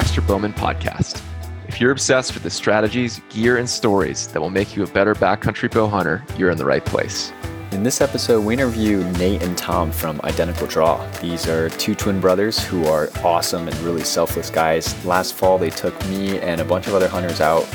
Baxter Bowman podcast. If you're obsessed with the strategies, gear, and stories that will make you a better backcountry bow hunter, you're in the right place. In this episode, we interview Nate and Tom from Identical Draw. These are two twin brothers who are awesome and really selfless guys. Last fall, they took me and a bunch of other hunters out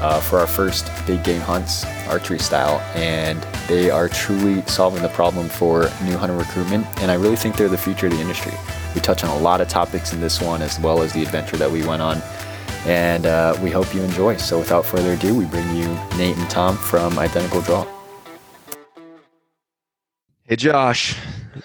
uh, for our first big game hunts, archery style, and they are truly solving the problem for new hunter recruitment. And I really think they're the future of the industry. We touch on a lot of topics in this one, as well as the adventure that we went on. And uh, we hope you enjoy. So, without further ado, we bring you Nate and Tom from Identical Draw. Hey, Josh.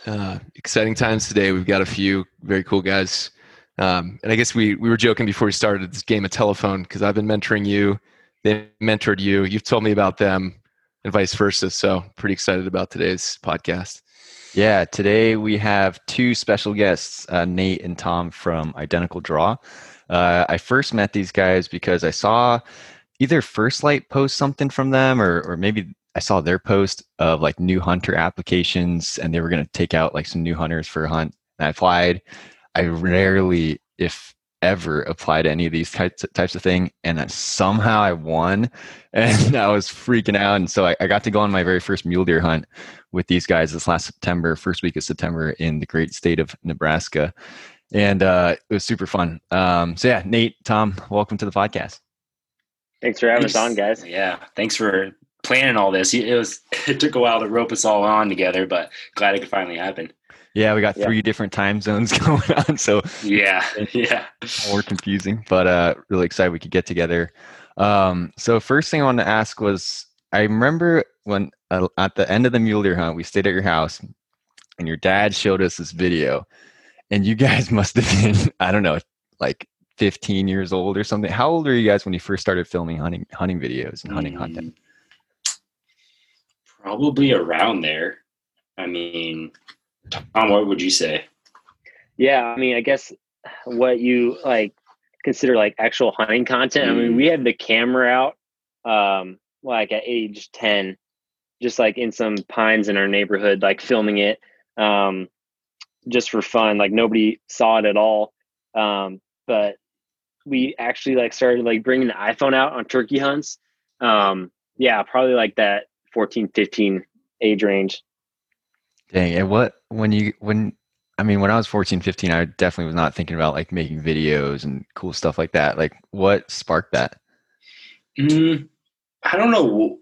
Uh, exciting times today. We've got a few very cool guys. Um, and I guess we, we were joking before we started this game of telephone because I've been mentoring you. They mentored you. You've told me about them and vice versa. So, pretty excited about today's podcast. Yeah, today we have two special guests, uh, Nate and Tom from Identical Draw. Uh, I first met these guys because I saw either First Lite post something from them or, or maybe I saw their post of like new hunter applications and they were going to take out like some new hunters for a hunt. And I applied. I rarely, if ever, apply to any of these types of, types of thing, and somehow I won, and I was freaking out. And so I, I got to go on my very first mule deer hunt with these guys this last September, first week of September in the great state of Nebraska, and uh, it was super fun. Um, so yeah, Nate, Tom, welcome to the podcast. Thanks for having thanks. us on, guys. Yeah, thanks for planning all this. It was it took a while to rope us all on together, but glad it could finally happen. Yeah, we got three yeah. different time zones going on, so yeah, yeah, more confusing. But uh, really excited we could get together. Um, so first thing I wanted to ask was, I remember when uh, at the end of the mule deer hunt, we stayed at your house, and your dad showed us this video, and you guys must have been, I don't know, like 15 years old or something. How old were you guys when you first started filming hunting hunting videos and hunting mm, content? Probably around there. I mean, Tom, what would you say? Yeah, I mean, I guess what you like consider like actual hunting content. Mm. I mean, we had the camera out um like at age 10 just like in some pines in our neighborhood like filming it um just for fun like nobody saw it at all um but we actually like started like bringing the iphone out on turkey hunts um yeah probably like that 14 15 age range dang and what when you when i mean when i was 14 15 i definitely was not thinking about like making videos and cool stuff like that like what sparked that mm, i don't know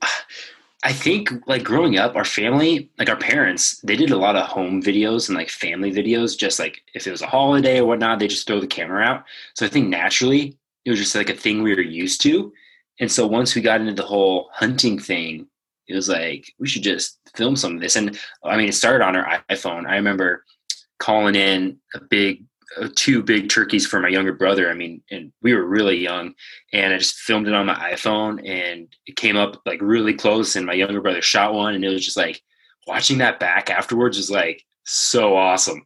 I think like growing up, our family, like our parents, they did a lot of home videos and like family videos, just like if it was a holiday or whatnot, they just throw the camera out. So I think naturally it was just like a thing we were used to. And so once we got into the whole hunting thing, it was like, we should just film some of this. And I mean, it started on our iPhone. I remember calling in a big uh, two big turkeys for my younger brother. I mean, and we were really young, and I just filmed it on my iPhone, and it came up like really close, and my younger brother shot one, and it was just like watching that back afterwards was like so awesome,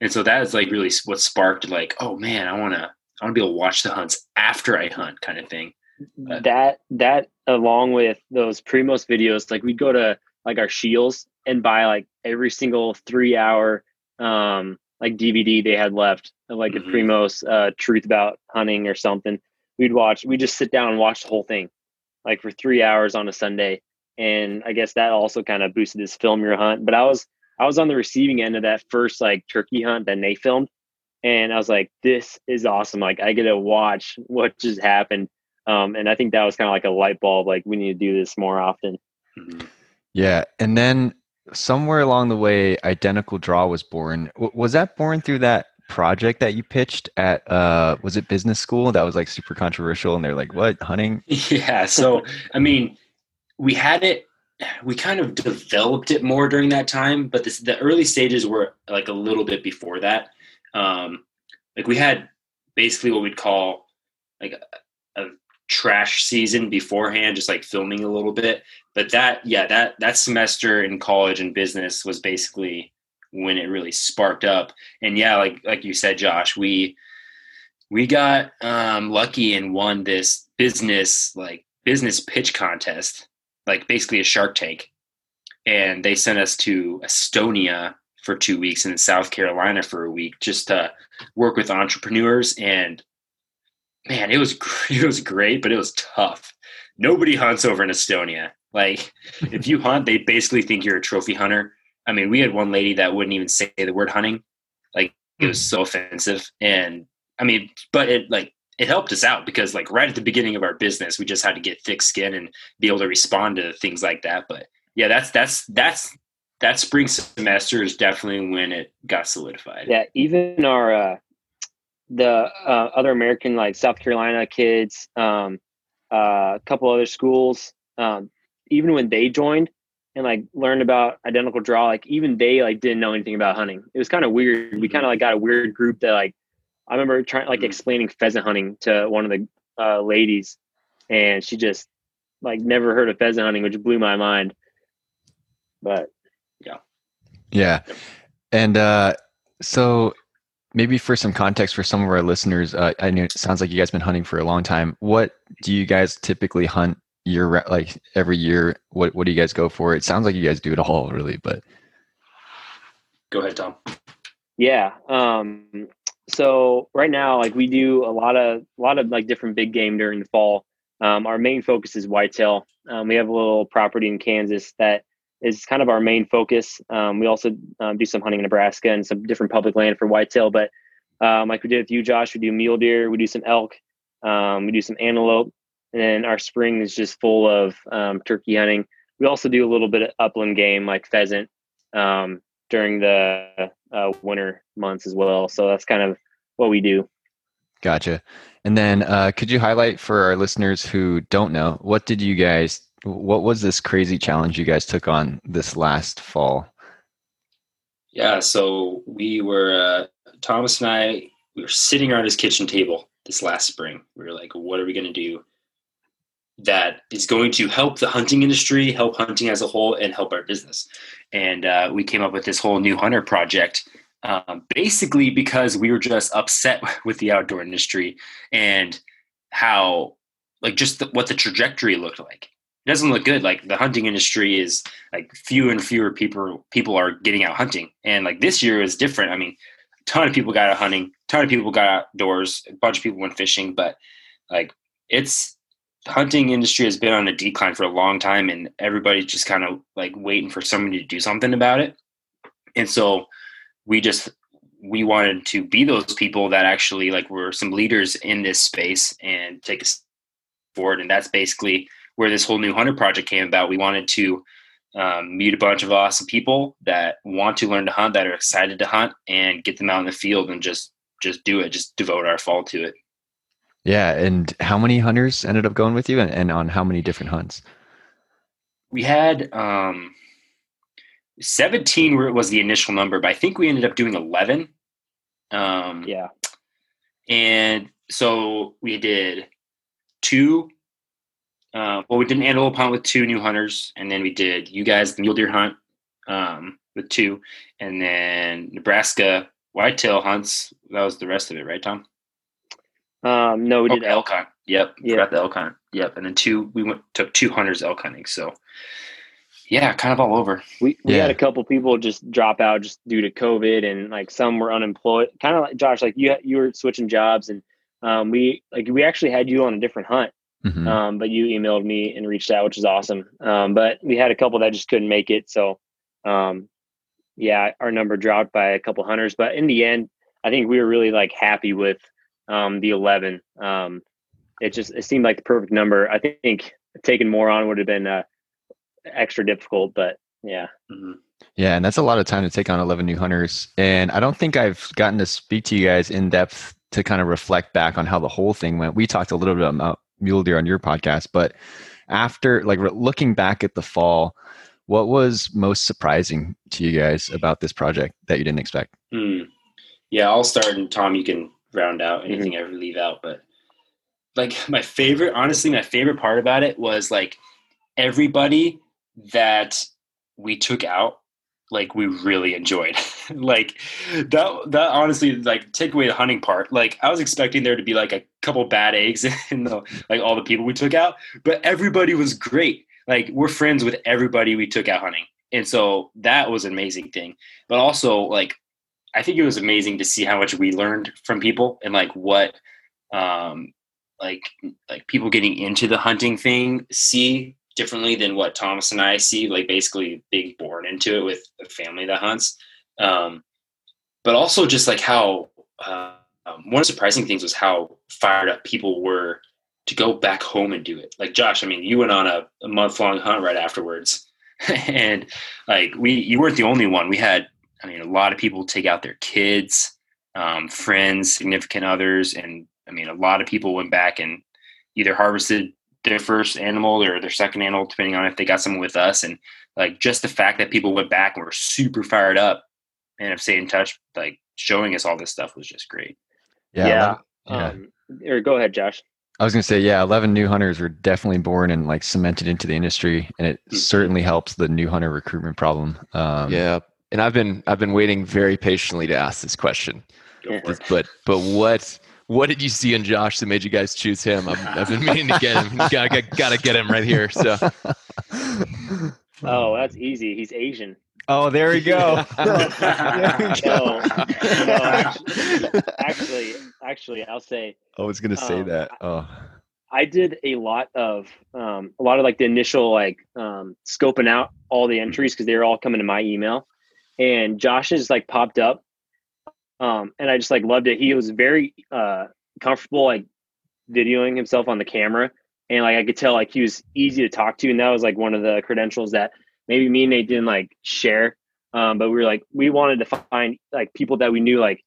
and so that is like really what sparked like, oh man, I want to, I want to be able to watch the hunts after I hunt, kind of thing. But, that that along with those Primos videos, like we'd go to like our Scheels and buy like every single three hour um like DVD they had left, like mm-hmm. a Primos uh, Truth About Hunting or something. We'd watch. We just sit down and watch the whole thing, like for three hours on a Sunday. And I guess that also kind of boosted this film your hunt. But I was I was on the receiving end of that first like turkey hunt that Nate filmed, and I was like, this is awesome. Like I get to watch what just happened. Um, and I think that was kind of like a light bulb. Like we need to do this more often. Mm-hmm. Yeah, and then somewhere along the way, Identical Draw was born. W- was that born through that project that you pitched at uh was it business school that was like super controversial and they're like what hunting yeah so i mean we had it we kind of developed it more during that time but this, the early stages were like a little bit before that um like we had basically what we'd call like a, a trash season beforehand just like filming a little bit. But that yeah that that semester in college and business was basically when it really sparked up. And yeah like like you said josh we we got um, lucky and won this business like business pitch contest like basically a shark tank. And they sent us to estonia for two weeks and south carolina for a week just to work with entrepreneurs and man, it was it was great, but it was tough. Nobody hunts over in Estonia. Like if you hunt, they basically think you're a trophy hunter. I mean, we had one lady that wouldn't even say the word hunting. Like it was so offensive. And I mean, but it like it helped us out because like right at the beginning of our business, we just had to get thick skin and be able to respond to things like that. But yeah, that's that's that's that spring semester is definitely when it got solidified. Yeah, even our uh, the uh, other American like South Carolina kids, um, uh, a couple other schools, um, even when they joined and like learned about identical draw, like even they like didn't know anything about hunting. It was kind of weird. We kind of like got a weird group that like I remember trying like mm-hmm. explaining pheasant hunting to one of the uh, ladies, and she just like never heard of pheasant hunting, which blew my mind. But yeah, yeah, and uh, so maybe for some context for some of our listeners, uh, I know it sounds like you guys have been hunting for a long time. What do you guys typically hunt year like every year? What what do you guys go for? It sounds like you guys do it all really, but go ahead, Tom. Yeah. Um, so right now, like we do a lot of a lot of like different big game during the fall. Um, our main focus is whitetail. Um, we have a little property in Kansas that is kind of our main focus. Um, we also um, do some hunting in Nebraska and some different public land for whitetail. But um, like we did with you, Josh, we do mule deer, we do some elk, um, we do some antelope, and then our spring is just full of um, turkey hunting. We also do a little bit of upland game like pheasant um, during the uh, winter months as well. So that's kind of what we do. Gotcha. And then, uh, could you highlight for our listeners who don't know what did you guys what was this crazy challenge you guys took on this last fall? Yeah, so we were uh, Thomas and I. We were sitting around his kitchen table this last spring. We were like, "What are we going to do that is going to help the hunting industry, help hunting as a whole, and help our business?" And uh, we came up with this whole new hunter project, um, basically because we were just upset with the outdoor industry and how, like, just the, what the trajectory looked like it doesn't look good. Like the hunting industry is like fewer and fewer people people are getting out hunting, and like this year is different. I mean, a ton of people got out hunting, a ton of people got outdoors, a bunch of people went fishing, but like it's the hunting industry has been on a decline for a long time, and everybody's just kind of like waiting for somebody to do something about it. And so we just we wanted to be those people that actually like were some leaders in this space and take us forward, and that's basically where this whole new hunter project came about. We wanted to um, meet a bunch of awesome people that want to learn to hunt, that are excited to hunt, and get them out in the field and just just do it, just devote our fall to it. Yeah, and how many hunters ended up going with you, and, and on how many different hunts? We had um, seventeen was the initial number, but I think we ended up doing eleven. Um, yeah, and so we did two uh, well, we did an antelope hunt with two new hunters, and then we did you guys the mule deer hunt um, with two, and then Nebraska whitetail hunts. That was the rest of it, right, Tom? Um, no, we did elk hunt. Yep, yeah. forgot the elk hunt. Yep, and then two. We went took two hunters elk hunting. So, yeah, kind of all over. We we yeah. had a couple people just drop out just due to COVID, and like some were unemployed. Kind of like Josh, like you you were switching jobs, and um, we like we actually had you on a different hunt Mm-hmm. Um, but you emailed me and reached out, which is awesome. Um, but we had a couple that just couldn't make it. So, um, yeah, our number dropped by a couple hunters. But in the end, I think we were really like happy with um, the 11. Um, it just it seemed like the perfect number. I think taking more on would have been uh, extra difficult, but yeah. Mm-hmm. Yeah, and that's a lot of time to take on 11 new hunters. And I don't think I've gotten to speak to you guys in depth to kind of reflect back on how the whole thing went. We talked a little bit about mule deer on your podcast, but after like looking back at the fall, what was most surprising to you guys about this project that you didn't expect? Hmm. Yeah, I'll start, and Tom, you can round out anything mm-hmm. I ever leave out. But like my favorite, honestly, my favorite part about it was like everybody that we took out like we really enjoyed. like that that honestly like take away the hunting part. Like I was expecting there to be like a couple bad eggs in the like all the people we took out, but everybody was great. Like we're friends with everybody we took out hunting. And so that was an amazing thing. But also like I think it was amazing to see how much we learned from people and like what um like like people getting into the hunting thing see differently than what Thomas and I see, like basically being born into it with a family that hunts. Um, but also just like how uh, um, one of the surprising things was how fired up people were to go back home and do it. Like Josh, I mean, you went on a, a month long hunt right afterwards, and like we, you weren't the only one. We had, I mean, a lot of people take out their kids, um, friends, significant others, and I mean, a lot of people went back and either harvested their first animal or their second animal, depending on if they got someone with us. And like just the fact that people went back and were super fired up and have stayed in touch, like showing us all this stuff was just great. Yeah. Yeah. yeah. Um, or go ahead, Josh. I was going to say, yeah, 11 new hunters were definitely born and like cemented into the industry. And it mm-hmm. certainly helps the new hunter recruitment problem. Um, yeah. And I've been, I've been waiting very patiently to ask this question, but, but what, what did you see in Josh that made you guys choose him? i have been meaning to get him. Gotta, gotta get him right here. So. Oh, that's easy. He's Asian. Oh, there we go. there no, no, actually, actually, I'll say. I was gonna say um, that. Oh. I did a lot of um, a lot of like the initial like um, scoping out all the entries because they were all coming to my email, and Josh's like popped up um, and I just like loved it. He was very uh, comfortable like videoing himself on the camera, and like I could tell like he was easy to talk to, and that was like one of the credentials that maybe me and Nate didn't like share. Um, but we were like we wanted to find like people that we knew like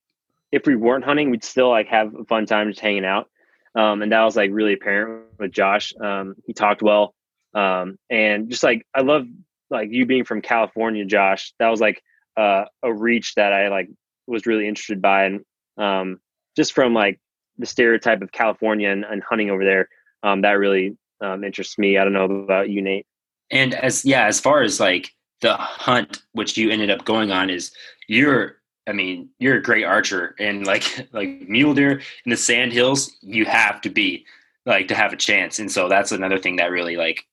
if we weren't hunting, we'd still like have a fun time just hanging out. Um, and that was like really apparent with Josh. Um, he talked well, um, and just like I love like you being from California, Josh. That was like uh, a reach that I like was really interested by, and um, just from like the stereotype of California and, and hunting over there, um, that really um, interests me. I don't know about you, Nate. And as yeah, as far as like the hunt, which you ended up going on, is you're I mean, you're a great archer, and like like mule deer in the sand hills, you have to be like to have a chance. And so that's another thing that really like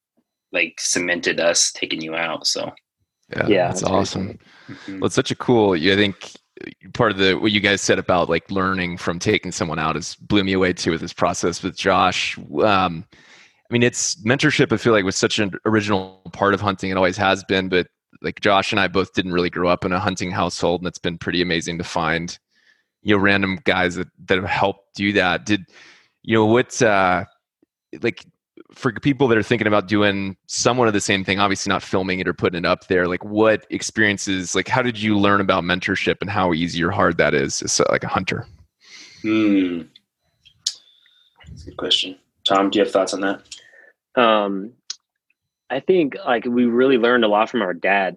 like cemented us taking you out. So yeah, yeah that's, that's awesome. Mm-hmm. Well, it's such a cool. I think part of the what you guys said about like learning from taking someone out is blew me away too with this process with Josh. Um, I mean, it's mentorship. I feel like was such an original part of hunting. It always has been, but like Josh and I both didn't really grow up in a hunting household, and it's been pretty amazing to find you know random guys that that have helped do that. Did you know what? Uh, like for people that are thinking about doing somewhat of the same thing, obviously not filming it or putting it up there, like what experiences, like how did you learn about mentorship and how easy or hard that is as like a hunter? Hmm. That's a good question. Tom, do you have thoughts on that? Um, I think like we really learned a lot from our dad.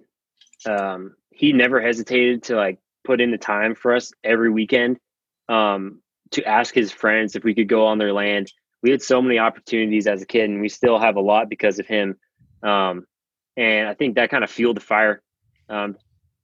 Um, he never hesitated to like put in the time for us every weekend um, to ask his friends if we could go on their land we had so many opportunities as a kid, and we still have a lot because of him. Um, and I think that kind of fueled the fire. Um,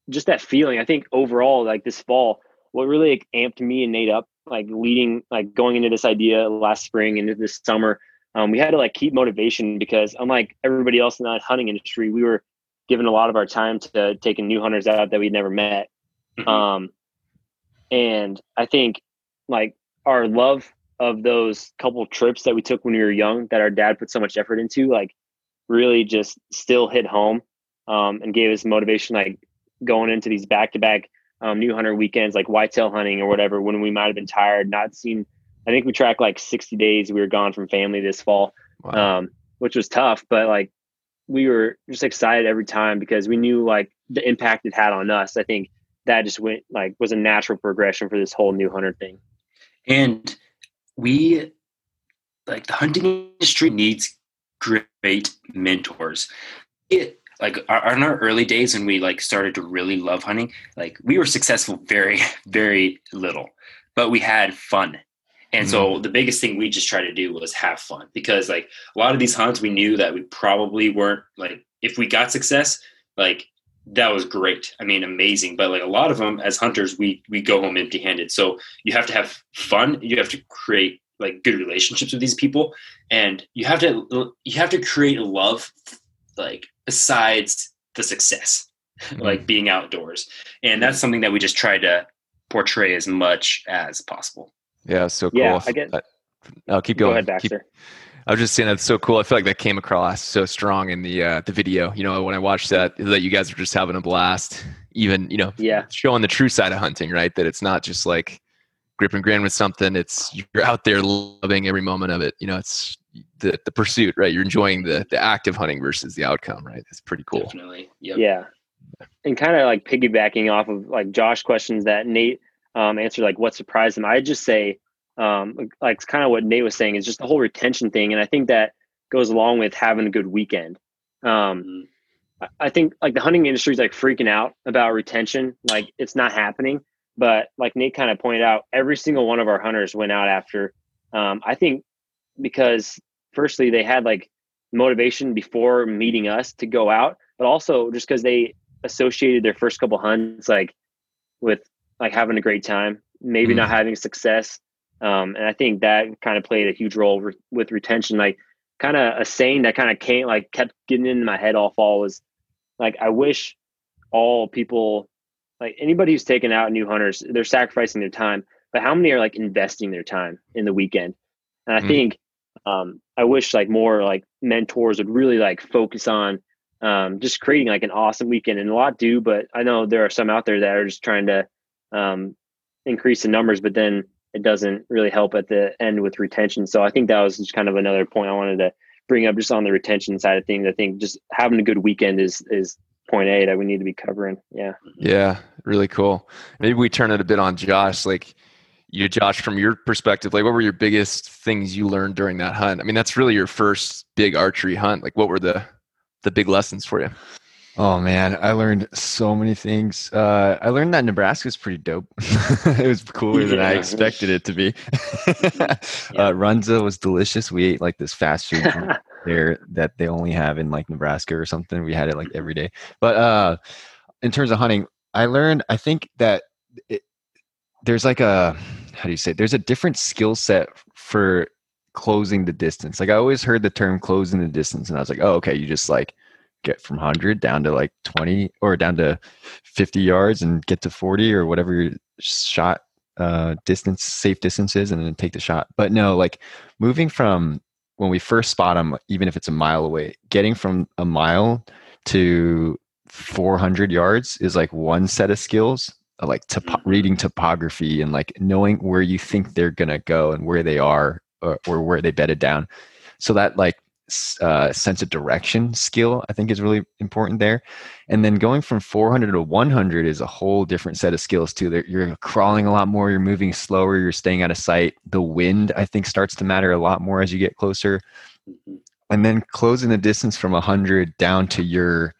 just that feeling. I think overall, like this fall, what really like, amped me and Nate up, like leading, like going into this idea last spring into this summer. Um, we had to like keep motivation because unlike everybody else in the hunting industry, we were given a lot of our time to taking new hunters out that we'd never met. Mm-hmm. Um, and I think like our love of those couple trips that we took when we were young that our dad put so much effort into, like really just still hit home um, and gave us motivation, like going into these back to back new hunter weekends, like whitetail hunting or whatever, when we might have been tired, not seen. I think we tracked like 60 days we were gone from family this fall, wow. um, which was tough, but like we were just excited every time because we knew like the impact it had on us. I think that just went like was a natural progression for this whole new hunter thing. And we like the hunting industry needs great mentors. It like our, in our early days when we like started to really love hunting, like we were successful very very little, but we had fun. And mm-hmm. so the biggest thing we just tried to do was have fun because like a lot of these hunts we knew that we probably weren't like if we got success like that was great. I mean, amazing. But like a lot of them as hunters, we we go home empty handed. So you have to have fun. You have to create like good relationships with these people, and you have to you have to create a love like besides the success, mm-hmm. like being outdoors. And that's something that we just try to portray as much as possible. Yeah, so cool. Yeah, I get. Oh, keep going. Go ahead, Keep- Baxter. I was just saying that's so cool. I feel like that came across so strong in the uh, the video. You know, when I watched that, that you guys were just having a blast. Even you know, Yeah. showing the true side of hunting, right? That it's not just like grip and grin with something. It's you're out there loving every moment of it. You know, it's the the pursuit, right? You're enjoying the the act of hunting versus the outcome, right? It's pretty cool. Definitely. Yep. Yeah. And kind of like piggybacking off of like Josh questions that Nate um, answered, like what surprised him. I'd just say, um, like kind of what Nate was saying is just the whole retention thing. And I think that goes along with having a good weekend. Um, Mhm. I- think like the hunting industry is like freaking out about retention. Like it's not happening. But like Nate kind of pointed out, every single one of our hunters went out after. Um, I think because firstly they had like motivation before meeting us to go out, but also just because they associated their first couple hunts like with like having a great time, maybe not having success. Um, and I think that kind of played a huge role re- with retention. Like kind of a saying that kind of came like kept getting into my head all fall was like I wish all people like anybody who's taking out new hunters, they're sacrificing their time, but how many are like investing their time in the weekend? And I Mm. think um, I wish like more like mentors would really like focus on um, just creating like an awesome weekend. And a lot do, but I know there are some out there that are just trying to um, increase the numbers, but then it doesn't really help at the end with retention. So I think that was just kind of another point I wanted to bring up just on the retention side of things. I think just having a good weekend is is point A that we need to be covering. Yeah. Yeah, really cool. Maybe we turn it a bit on Josh. Like you, Josh, from your perspective, like what were your biggest things you learned during that hunt? I mean, that's really your first big archery hunt. Like, what were the the big lessons for you? Oh man, I learned so many things. Uh, I learned that Nebraska's pretty dope. it was cooler than I expected it to be. Yeah. uh, Runza was delicious. We ate like this fast food there that they only have in like Nebraska or something. We had it like every day. But uh, in terms of hunting, I learned. I think that it, there's like a how do you say? It? There's a different skill set for closing the distance. Like I always heard the term closing the distance, and I was like, oh, okay, you just like get from 100 down to like 20 or down to 50 yards and get to 40 or whatever your shot uh, distance, safe distance is, and then take the shot. But no, like moving from when we first spot them, even if it's a mile away, getting from a mile to 400 yards is like one set of skills. uh, Like topo- Mhm. reading topography and like knowing where you think they're gonna go and where they are or, or where they bedded down. So that like uh, sense of direction skill I think is really important there. And then going from 400 to 100 is a whole different set of skills too. There- You're crawling a lot more. You're moving slower. You're staying out of sight. The wind I think starts to matter a lot more as you get closer. Mhm. And then closing the distance from 100 down to your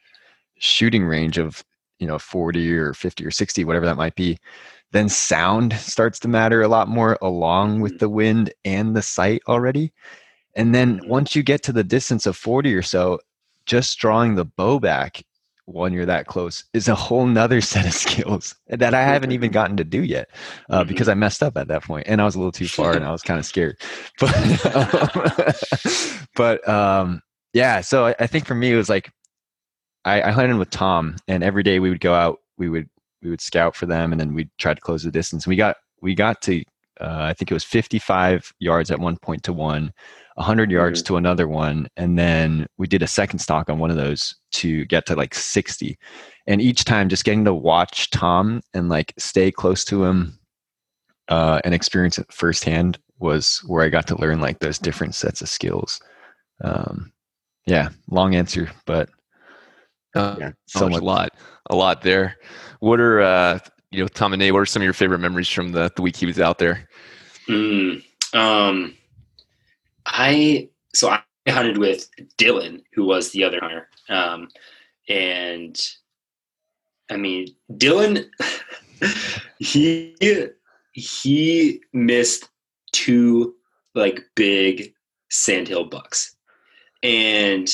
shooting range of you know 40 or 50 or 60 whatever that might be then sound starts to matter a lot more along with the wind and the sight already and then Mhm. once you get to the distance of 40 or so just drawing the bow back when you're that close is a whole nother set of skills that i haven't even gotten to do yet uh, Mhm. because i messed up at that point and i was a little too far and i was kind of scared but um, but um yeah so I, I think for me it was like I, I hunted with tom and every day we would go out we would we would scout for them and then we'd try to close the distance we got we got to uh, i think it was 55 yards at one point to one 100 yards to another one and then we did a second stock on one of those to get to like 60 and each time just getting to watch tom and like stay close to him uh, and experience it firsthand was where i got to learn like those different sets of skills um, yeah long answer but Uh, yeah so much, a lot, a lot there. What are uh, you know, Tom and Nate? What are some of your favorite memories from the the week he was out there? Mm, um, I so I hunted with Dylan, who was the other hunter, um, and I mean Dylan, he he missed two like big sandhill bucks, and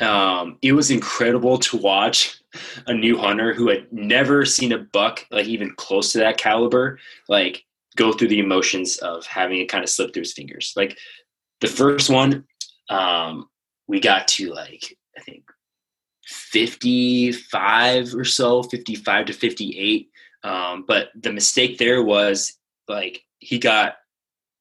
um, it was incredible to watch a new hunter who had never seen a buck like even close to that caliber like go through the emotions of having it kind of slip through his fingers. Like the first one, um, we got to like I think 55 or so, 55 to 58. Um, but the mistake there was like he got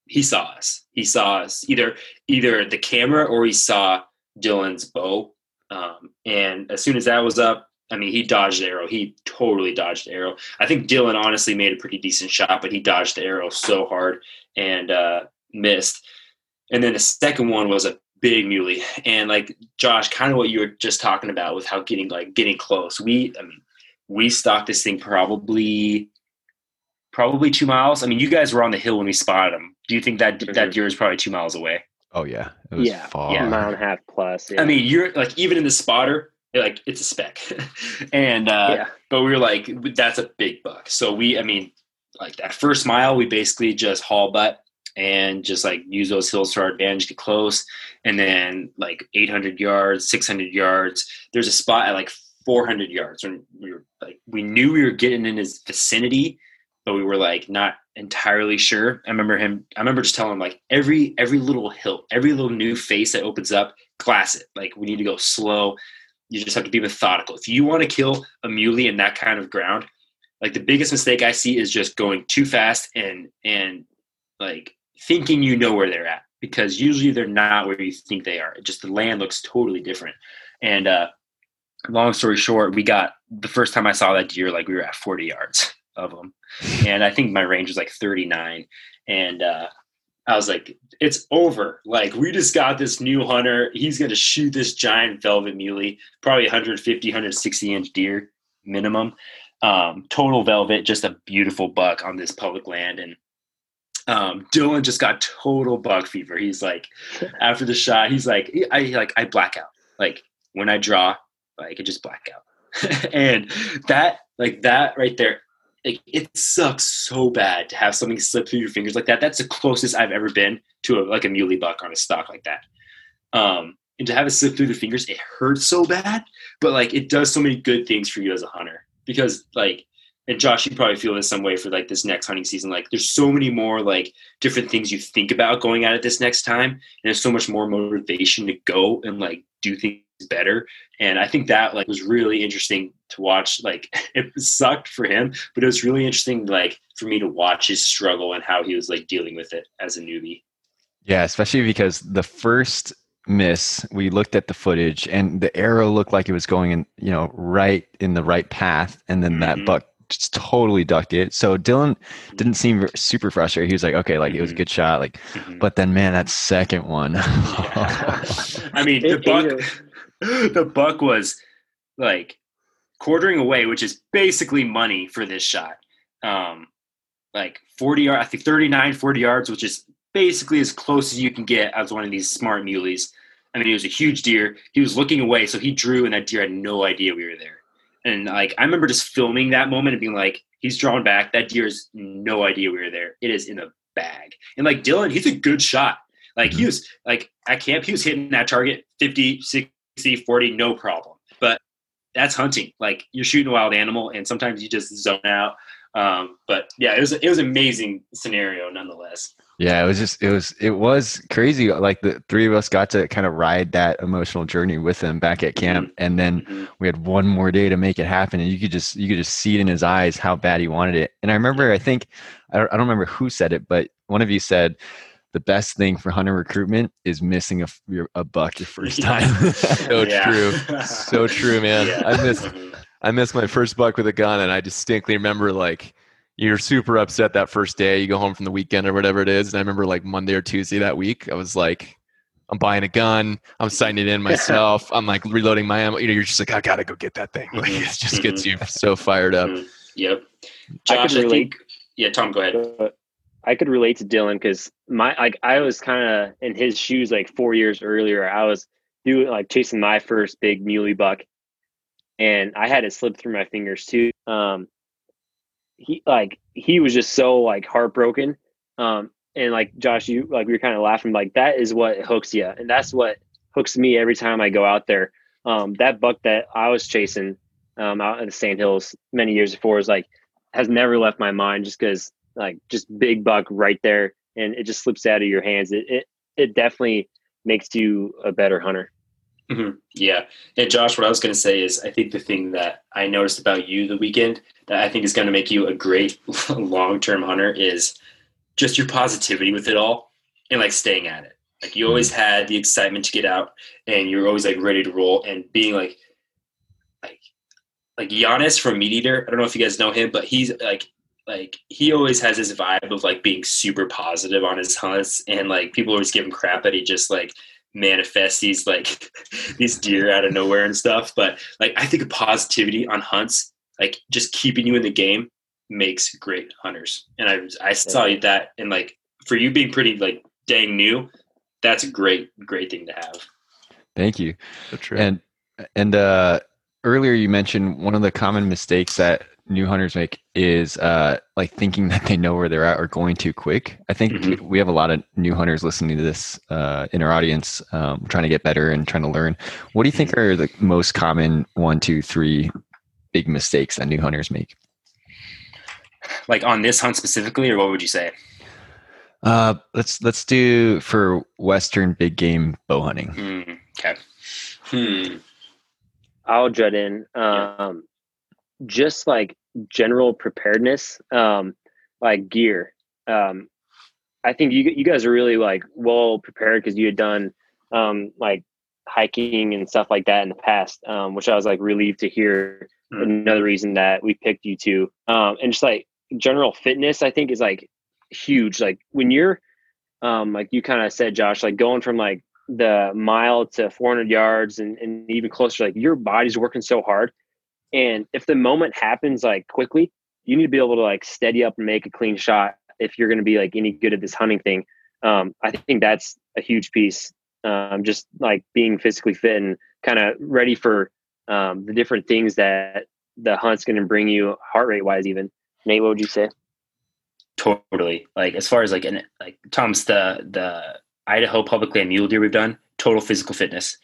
he saw us. He saw us either either the camera or he saw Dylan's bow. Um, and as soon as that was up, I mean, he dodged the arrow. He totally dodged the arrow. I think Dylan honestly made a pretty decent shot, but he dodged the arrow so hard and uh, missed. And then the second one was a big muley, and like Josh, kind of what you were just talking about with how getting like getting close. We, I mean, we stalked this thing probably probably two miles. I mean, you guys were on the hill when we spotted him. Do you think that that Mhm. deer is probably two miles away? Oh yeah, it was Yeah, far. yeah, mile and a half plus. Yeah. I mean, you're like even in the spotter, like it's a speck, and uh, yeah, but we were like, that's a big buck. So we, I mean, like that first mile, we basically just haul butt and just like use those hills to our advantage, get close, and then like 800 yards, 600 yards. There's a spot at like 400 yards when we were like, we knew we were getting in his vicinity, but we were like not entirely sure. I remember him. I remember just telling him like every every little hill, every little new face that opens up, glass it. Like we need to go slow. You just have to be methodical. If you want to kill a muley in that kind of ground, like the biggest mistake I see is just going too fast and and like thinking you know where they're at because usually they're not where you think they are. Just the land looks totally different. And uh long story short, we got the first time I saw that deer, like we were at 40 yards of them. And I think my range was like 39. And uh I was like, it's over. Like, we just got this new hunter. He's going to shoot this giant velvet muley, probably 150, 160 inch deer minimum. Um, total velvet, just a beautiful buck on this public land. And um, Dylan just got total buck fever. He's like, after the shot, he's like, I like, I black out. Like, when I draw, like, I just black out. and that, like, that right there, like it sucks so bad to have something slip through your fingers like that. That's the closest I've ever been to a, like a muley buck on a stock like that. Um, and to have it slip through the fingers, it hurts so bad, but like it does so many good things for you as a hunter because like, and Josh, you probably feel the some way for like this next hunting season. Like there's so many more like different things you think about going at it this next time. And there's so much more motivation to go and like do things better and i think that like was really interesting to watch like it sucked for him but it was really interesting like for me to watch his struggle and how he was like dealing with it as a newbie Yeah, especially because the first miss, we looked at the footage and the arrow looked like it was going in, you know, right in the right path. And then Mhm. that buck just totally ducked it. So Dylan didn't seem super frustrated. He was like, okay, like it was a Mhm. good shot. Like, Mhm. but then man, that second one. Yeah. i mean the It- it buck the buck was like quartering away which is basically money for this shot um like 40 yard i think 39 40 yards which is basically as close as you can get as one of these smart muleys i mean he was a huge deer he was looking away so he drew and that deer had no idea we were there and like i remember just filming that moment and being like he's drawn back. That deer has no idea we were there. It is in the bag. And like dylan he's a good shot. Like he was like at camp he was hitting that target 50 60 40 no problem. But that's hunting. Like you're shooting a wild animal and sometimes you just zone out. Um, but yeah it was it was an amazing scenario nonetheless yeah, it was just it was it was crazy. Like the three of us got to kind of ride that emotional journey with him back at camp. And then Mhm. we had one more day to make it happen and you could just you could just see it in his eyes how bad he wanted it and i remember i think i don't, I don't remember who said it but one of you said the best thing for hunter recruitment is missing a, f- your- a buck your first time So Yeah. true. So true, man. Yeah. I missed. I missed my first buck with a gun, and I distinctly remember like you're super upset that first day. You go home from the weekend or whatever it is, and I remember like Monday or Tuesday that week, I was like, I'm buying a gun. I'm signing it in myself. I'm like reloading my ammo. You know, you're just like, I gotta go get that thing. Like it just gets you so fired up. Mhm. yep I could josh I, relate. think yeah tom go ahead I could relate to Dylan because my like I was kind of in his shoes like four years earlier. I was doing like chasing my first big muley buck, and I had it slip through my fingers too. Um, he like he was just so like heartbroken. Um, and like Josh, you like we were kind of laughing like that is what hooks you, and that's what hooks me every time I go out there. Um, that buck that I was chasing um, out in the Sand Hills many years before is like has never left my mind just because like just big buck right there and it just slips out of your hands it it, it definitely makes you a better hunter Mhm. Yeah. And Josh, what I was going to say is I think the thing that I noticed about you the weekend that I think is going to make you a great long term hunter is just your positivity with it all and like staying at it. Like you always had the excitement to get out and you're always like ready to roll and being like like like Janis from Meat Eater. I don't know if you guys know him, but he's like like he always has this vibe of like being super positive on his hunts and like people always give him crap that he just like manifests these like these deer out of nowhere and stuff. But like I think positivity on hunts, like just keeping you in the game makes great hunters. And I I saw that and like for you being pretty like dang new, that's a great great thing to have. Thank you. That's right. And and uh, earlier you mentioned one of the common mistakes that new hunters make is uh, like thinking that they know where they're at or going too quick. I think Mhm. we have a lot of new hunters listening to this uh, in our audience, um, trying to get better and trying to learn. What do you think are the most common one, two, three big mistakes that new hunters make? Like on this hunt specifically, or what would you say? Uh, let's let's do for western big game bow hunting. Hmm. okay. Hmm. I'll jut in. Um, just like general preparedness, um, like gear. Um, I think you you guys are really like well prepared because you had done um, like hiking and stuff like that in the past, um, which I was like relieved to hear. Mm. Another reason that we picked you two, um, and just like general fitness, I think is like huge. Like when you're, um, like you kind of said, Josh, like going from like the mile to 400 yards and, and even closer, like your body's working so hard. And if the moment happens like quickly, you need to be able to like steady up and make a clean shot if you're going to be like any good at this hunting thing. Um, I think that's a huge piece. Um, just like being physically fit and kind of ready for um, the different things that the hunt's going to bring you heart rate wise, even. Nate, what would you say? Totally. Like as far as like an like Tom's the the Idaho public land mule deer we've done, total physical fitness.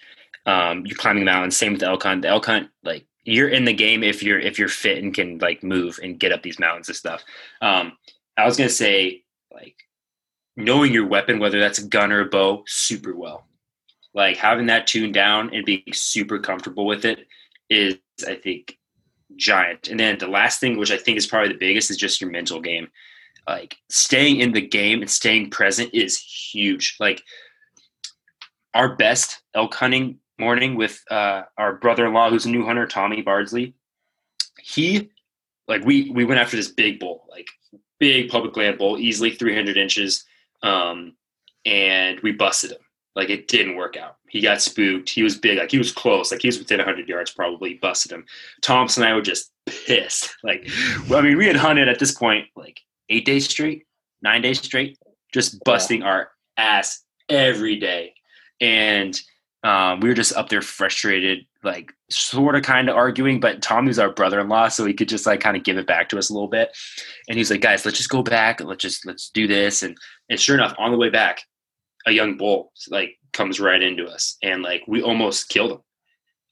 Um, you're climbing mountains. Same with the elk hunt. The elk hunt, like you're in the game if you're if you're fit and can like move and get up these mountains and stuff. Um, I was gonna say like knowing your weapon, whether that's a gun or a bow, super well. Like having that tuned down and being super comfortable with it is, I think, giant. And then the last thing, which I think is probably the biggest, is just your mental game like staying in the game and staying present is huge. Like our best elk hunting morning with uh, our brother-in-law, who's a new hunter, Tommy Bardsley. He, like, we we went after this big bull, like big public land bull, easily 300 inches, um, and we busted him. Like it didn't work out. He got spooked. He was big, like he was close, like he was within 100 yards, probably busted him. Thomas and I were just pissed. Like, I mean, we had hunted at this point like eight days straight, nine days straight, just busting our ass every day. And um, we were just up there frustrated, like sort of kind of arguing, but Tommy's our brother-in-law, so he could just like kind of give it back to us a little bit. And he's like, guys, let's just go back and let's just let's do this. And and sure enough, on the way back, a young bull like comes right into us and like we almost killed him.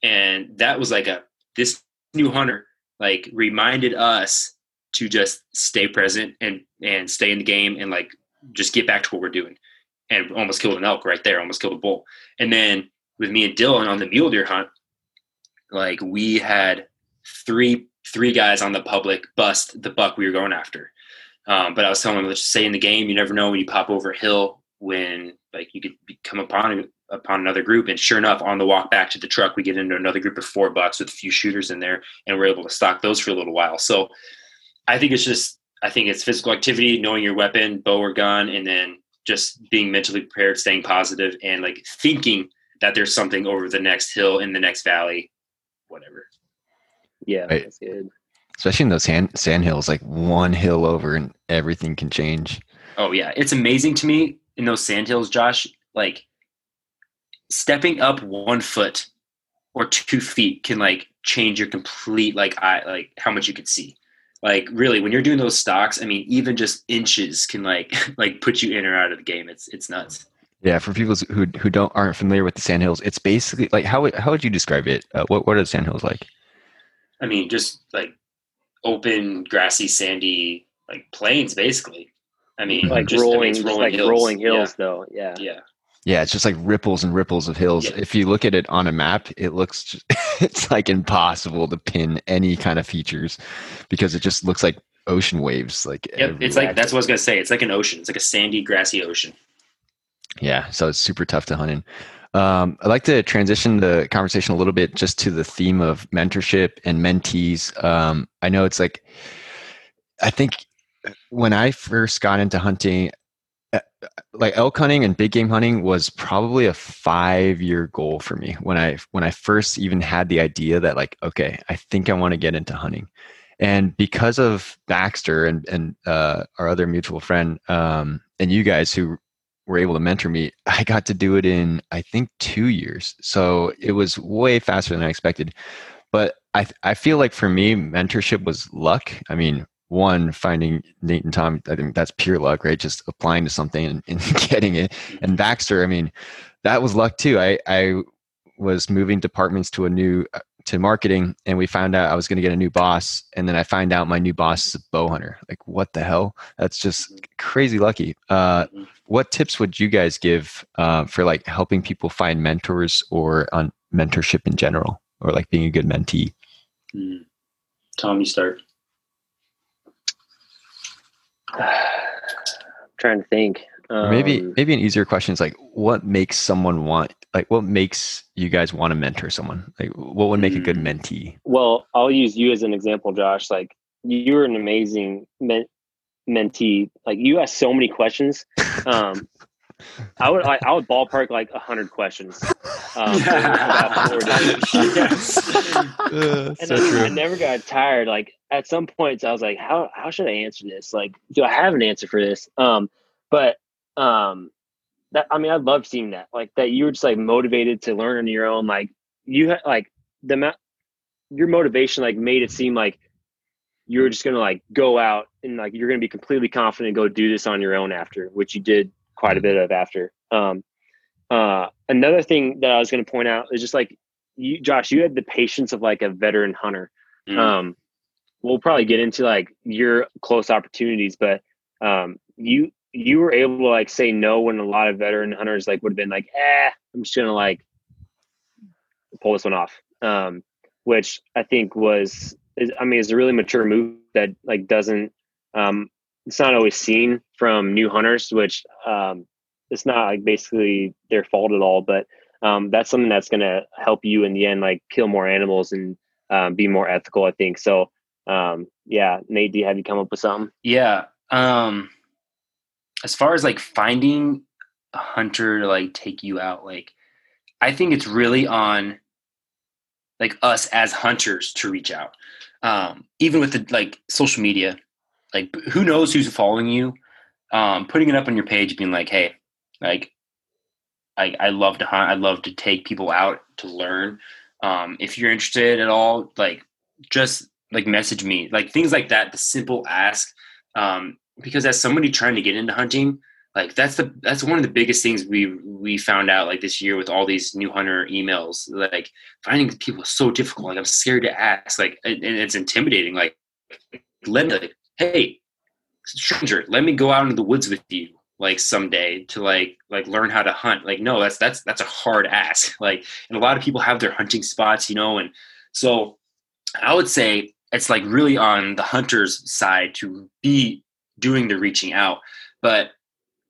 And that was like a this new hunter like reminded us to just stay present and and stay in the game and like just get back to what we're doing and almost killed an elk right there almost killed a bull and then with me and dylan on the mule deer hunt like we had three three guys on the public bust the buck we were going after. Um, but i was telling them let's stay in the game. You never know when you pop over a hill when like you could come upon upon another group. And sure enough on the walk back to the truck we get into another group of four bucks with a few shooters in there and we're able to stock those for a little while. So I think it's just I think it's physical activity, knowing your weapon, bow or gun, and then just being mentally prepared, staying positive, and like thinking that there's something over the next hill in the next valley, whatever. Yeah, Right. that's good. Especially in those sand, sand hills, like one hill over and everything can change. Oh yeah, it's amazing to me in those sandhills, Josh. Like stepping up one foot or two feet can like change your complete like eye like how much you can see. Like really, when you're doing those stocks, I mean, even just inches can like like put you in or out of the game. It's it's nuts. Yeah, for people who who don't aren't familiar with the sand hills, it's basically like how would- how would you describe it? Uh, what what are the sand hills like? I mean, just like open, grassy, sandy, like plains, basically. I mean, Like just, I mean, rolling, it's just like rolling hills, though. Yeah. Yeah. yeah. Yeah, it's just like ripples and ripples of hills. Yeah. If you look at it on a map, it looks just, it's like impossible to pin any kind of features because it just looks like ocean waves. Like Yep, it's like that's what I was gonna say. It's like an ocean. It's like a sandy, grassy ocean. Yeah, so it's super tough to hunt in. Um, I'd like to transition the conversation a little bit just to the theme of mentorship and mentees. Um, I know it's like, I think when I first got into hunting, uh, like elk hunting and big game hunting was probably a five year goal for me when I when I first even had the idea that like, okay, I think I want to get into hunting. And because of Baxter and and uh, our other mutual friend um, and you guys who were able to mentor me, I got to do it in I think two years. So it was way faster than I expected. But I I feel like for me, mentorship was luck. I mean, one finding Nate and Tom, I think that's pure luck, right? Just applying to something and, and getting it. And Baxter, I mean, that was luck too. I I was moving departments to a new uh, to marketing and we found out I was going to get a new boss and then I find out my new boss is a bow hunter. Like what the hell? That's just crazy lucky. Uh, Mhm. what tips would you guys give uh, for like helping people find mentors or on mentorship in general or like being a good mentee? Mm. Tom, you start. I'm trying to think. Or maybe Um, maybe an easier question is like what makes someone want like what makes you guys want to mentor someone? Like what would make a good Hmm. mentee? Well, I'll use you as an example, Josh. Like you were an amazing men- mentee. Like you asked so many questions. Um, I would I, I would ballpark like a hundred questions. Um, for about four days. Yes. Uh, and I, I never got tired. Like at some points, I was like, "How how should I answer this? Like, do I have an answer for this?" Um, but um, that I mean, I love seeing that. Like that, you were just like motivated to learn on your own. Like you had like the amount, your motivation like made it seem like you were just gonna like go out and like you're gonna be completely confident and go do this on your own after, which you did quite a bit of after. Um, uh, another thing that I was gonna point out is just like you, Josh, you had the patience of like a veteran hunter. Mm. Um, we'll probably get into like your close opportunities, but um, you you were able to like say no when a lot of veteran hunters like would have been like, eh, I'm just gonna like pull this one off. Um, which I think was, is, I mean, it's a really mature move that like doesn't, um, it's not always seen from new hunters, which um, it's not like basically their fault at all, but um, that's something that's to help you in the end, like kill more animals and um, be more ethical. I think so. Um, yeah, Nate, do you have you come up with something? Yeah. Um as far as like finding a hunter to like take you out, like I think it's really on like us as hunters to reach out. Um, even with the like social media, like who knows who's following you, um, putting it up on your page, being like, hey, like I, I love to hunt. I love to take people out to learn. Um, if you're interested at all, like just like message me, like things like that. The simple ask, um, because as somebody trying to get into hunting, like that's the that's one of the biggest things we we found out like this year with all these new hunter emails. Like finding people is so difficult. Like I'm scared to ask. Like and, it's intimidating. Like let me like, hey, stranger, let me go out into the woods with you like someday to like like learn how to hunt like no that's that's that's a hard ask like and a lot of people have their hunting spots you know and so i would say it's like really on the hunter's side to be doing the reaching out. But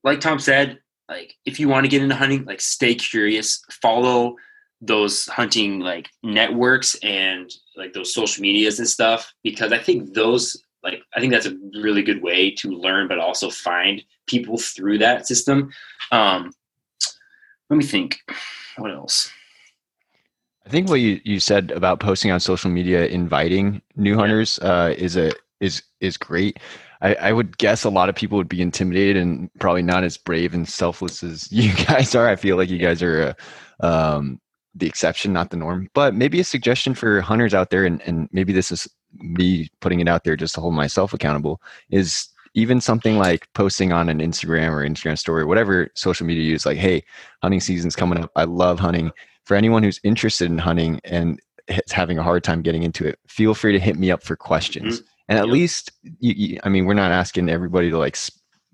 like tom said like if you want to get into hunting like stay curious follow those hunting like networks and like those social medias and stuff because i think those like i think that's a really good way to learn but also find people through that system. Um let me think. What else? I think what you, you said about posting on social media, inviting new hunters, uh, is a is is great. I, I would guess a lot of people would be intimidated and probably not as brave and selfless as you guys are. I feel like you guys are uh, um, the exception, not the norm. But maybe a suggestion for hunters out there, and, and maybe this is me putting it out there just to hold myself accountable, is even something like posting on an Instagram or Instagram story, whatever social media you use, like, hey, hunting season's coming up. I love hunting. For anyone who's interested in hunting and is having a hard time getting into it, feel free to hit me up for questions. And at Yep. least, you, you, I mean, we're not asking everybody to like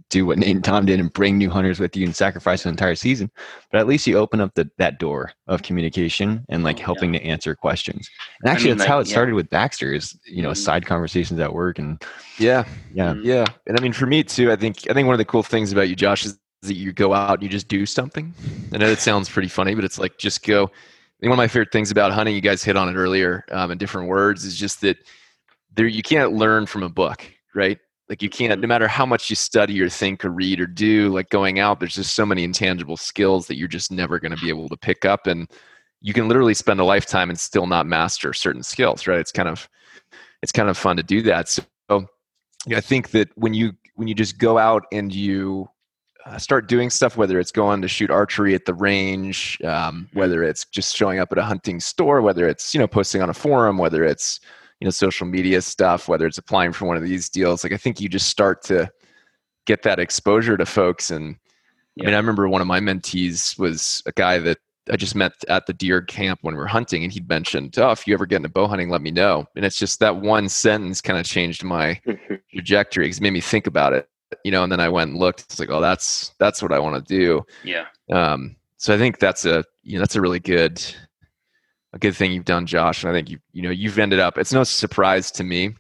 do what Nate and Tom did and bring new hunters with you and sacrifice an entire season. But at least you open up the, that door of communication and like helping yeah. to answer questions. And actually, mean, that's how like, it yeah. started with Baxter. Is you know Mhm. side conversations at work and Yeah, yeah. Mhm. yeah, and I mean for me too. I think I think one of the cool things about you, Josh, is that you go out and you just do something. I know it sounds pretty funny, but it's like just go. I think one of my favorite things about hunting, you guys hit on it earlier um, in different words, is just that there you can't learn from a book, right? Like you can't, no matter how much you study or think or read or do, like going out, there's just so many intangible skills that you're just never going to be able to pick up, and you can literally spend a lifetime and still not master certain skills, right? It's kind of, it's kind of fun to do that. So I think that when you when you just go out and you uh, start doing stuff, whether it's going to shoot archery at the range, um, whether it's just showing up at a hunting store, whether it's you know posting on a forum, whether it's you know social media stuff, whether it's applying for one of these deals, like I think you just start to get that exposure to folks. And I mean, I remember one of my mentees was a guy that I just met at the deer camp when we were hunting, and he'd mentioned, "Oh, if you ever get into bow hunting, let me know." And it's just that one sentence kind of changed my trajectory because it made me think about it you know and then i went and looked it's like oh that's that's what i want to do Yeah. um so i think that's a you know that's a really good a good thing you've done josh and i think you you know you've ended up it's no surprise to me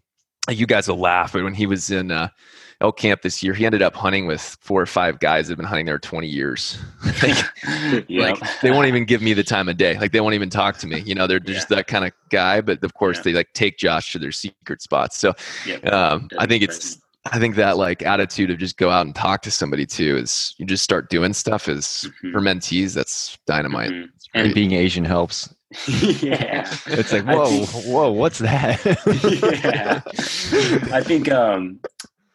you guys will laugh but when he was in uh elk camp this year he ended up hunting with four or five guys that have been hunting there 20 years like, yeah. like they won't even give me the time of day like they won't even talk to me you know they're just that kind of guy but of course Yeah. they like take josh to their secret spots so yeah. um, I think it's I think that like attitude of just go out and talk to somebody too is you just start doing stuff is Mhm. for mentees that's dynamite. Mhm. And being Asian helps. yeah. It's like whoa, think- whoa, what's that? yeah. I think um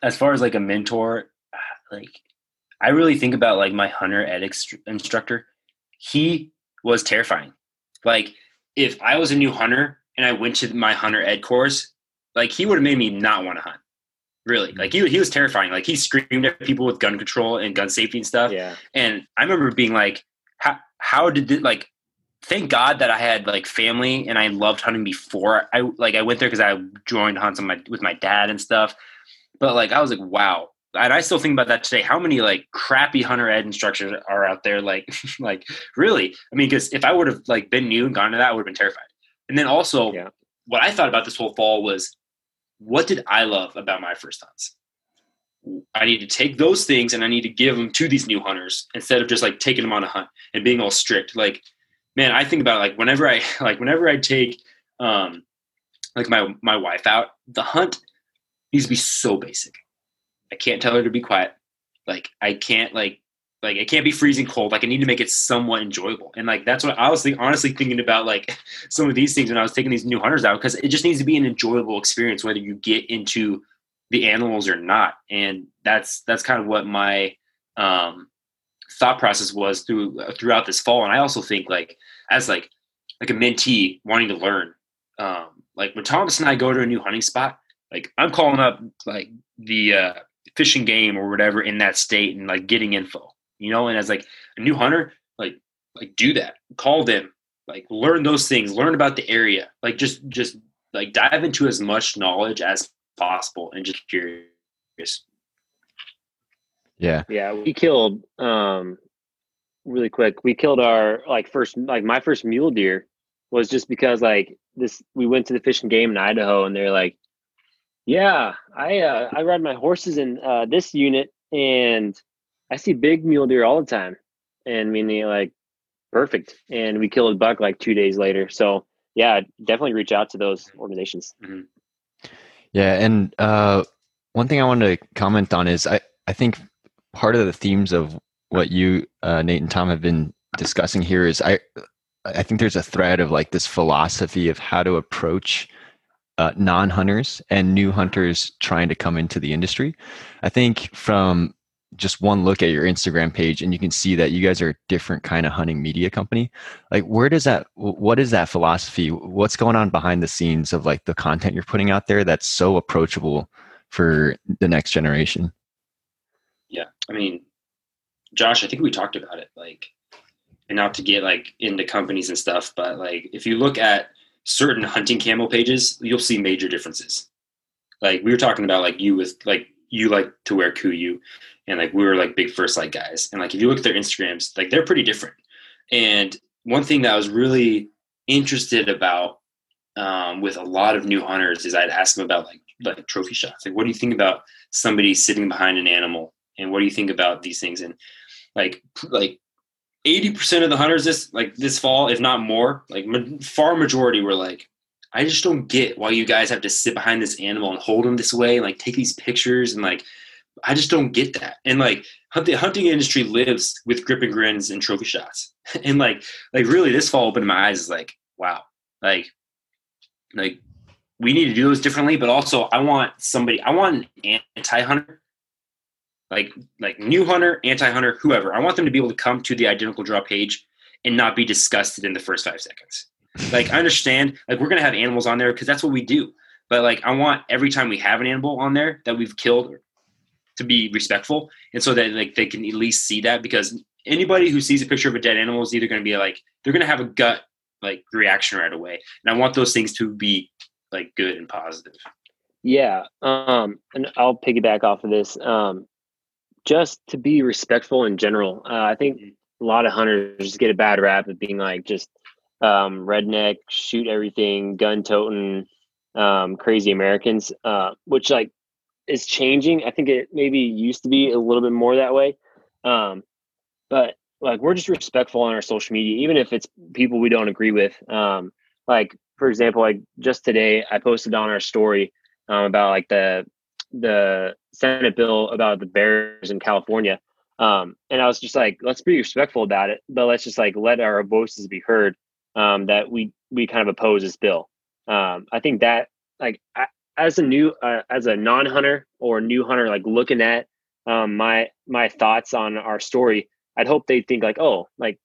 as far as like a mentor, like I really think about like my hunter ed instructor. He was terrifying. Like if I was a new hunter and I went to my hunter ed course, like he would have made me not want to hunt. Really, like he he was terrifying. Like he screamed at people with gun control and gun safety and stuff. yeah. And I remember being like, how how did it like? Thank God that I had like family and I loved hunting before I like I went there because I joined hunts on my with my dad and stuff. But like I was like, wow. And I still think about that today. How many like crappy hunter ed instructors are out there? Like, like really? I mean, because if I would have like been new and gone to that, I would have been terrified. And then also, Yeah. what I thought about this whole fall was, what did I love about my first hunts? I need to take those things and I need to give them to these new hunters instead of just like taking them on a hunt and being all strict. Like, man, I think about it, like whenever I like whenever I take um like my my wife out, the hunt needs to be so basic. I can't tell her to be quiet. Like I can't like like it can't be freezing cold. Like I need to make it somewhat enjoyable. And like that's what I was think, honestly thinking about like some of these things when I was taking these new hunters out because it just needs to be an enjoyable experience whether you get into the animals or not. And that's that's kind of what my um thought process was through throughout this fall. And I also think like as like like a mentee wanting to learn, um, like when Thomas and I go to a new hunting spot, like I'm calling up like the uh, fishing game or whatever in that state and like getting info, you know. And as like a new hunter, like like do that, call them, like learn those things, learn about the area, like just just like dive into as much knowledge as possible and just curious. Yeah. Yeah, we killed um really quick. We killed our like first like my first mule deer was just because like this we went to the fishing game in Idaho and they're like, Yeah, I uh I ride my horses in uh this unit and I see big mule deer all the time. And I mean they like perfect. And we killed a buck like two days later. So yeah, definitely reach out to those organizations. Yeah, and uh, one thing I wanted to comment on is I, I think part of the themes of what you, uh, Nate and Tom have been discussing here is I, I think there's a thread of like this philosophy of how to approach uh, non-hunters and new hunters trying to come into the industry. I think from just one look at your Instagram page and you can see that you guys are a different kind of hunting media company. Like where does that what is that philosophy? What's going on behind the scenes of like the content you're putting out there that's so approachable for the next generation? Yeah, I mean, Josh, I think we talked about it. Like, and not to get like into companies and stuff, but like if you look at certain hunting camo pages, you'll see major differences. Like we were talking about, like you with like you like to wear KUIU, and like we were like big First Lite guys, and like if you look at their Instagrams, like they're pretty different. And one thing that I was really interested about um, with a lot of new hunters is I'd ask them about like like trophy shots. Like, what do you think about somebody sitting behind an animal, and what do you think about these things? And like like eighty percent of the hunters this like this fall, if not more, like far majority were like, I just don't get why you guys have to sit behind this animal and hold him this way, and like take these pictures and like. I just don't get that. And like the hunting industry lives with grip and grins and trophy shots. And like like really this fall opened my eyes is like, wow. Like like we need to do those differently, but also I want somebody, I want an anti-hunter, like like new hunter, anti-hunter, whoever. I want them to be able to come to the identical draw page and not be disgusted in the first five seconds. Like I understand, like we're gonna have animals on there because that's what we do. But like I want every time we have an animal on there that we've killed to be respectful, and so that like they can at least see that because anybody who sees a picture of a dead animal is either to be like they're to have a gut like reaction right away, and I want those things to be like good and positive. Yeah. Um, and I'll piggyback off of this. Um, just to be respectful in general. Uh, I think a lot of hunters just get a bad rap of being like just um, redneck, shoot everything, gun toting, um, crazy Americans, uh, which like is changing. I think it maybe used to be a little bit more that way. Um, but like we're just respectful on our social media, even if it's people we don't agree with. Um, like for example, like just today, I posted on our story um, about like the the Senate bill about the bears in California, um, and I was just like, let's be respectful about it, but let's just like let our voices be heard. Um, that we we kind of oppose this bill. Um, I think that like I, as a new uh, as a non hunter or new hunter, like looking at um, my my thoughts on our story, I'd hope they think like, oh, like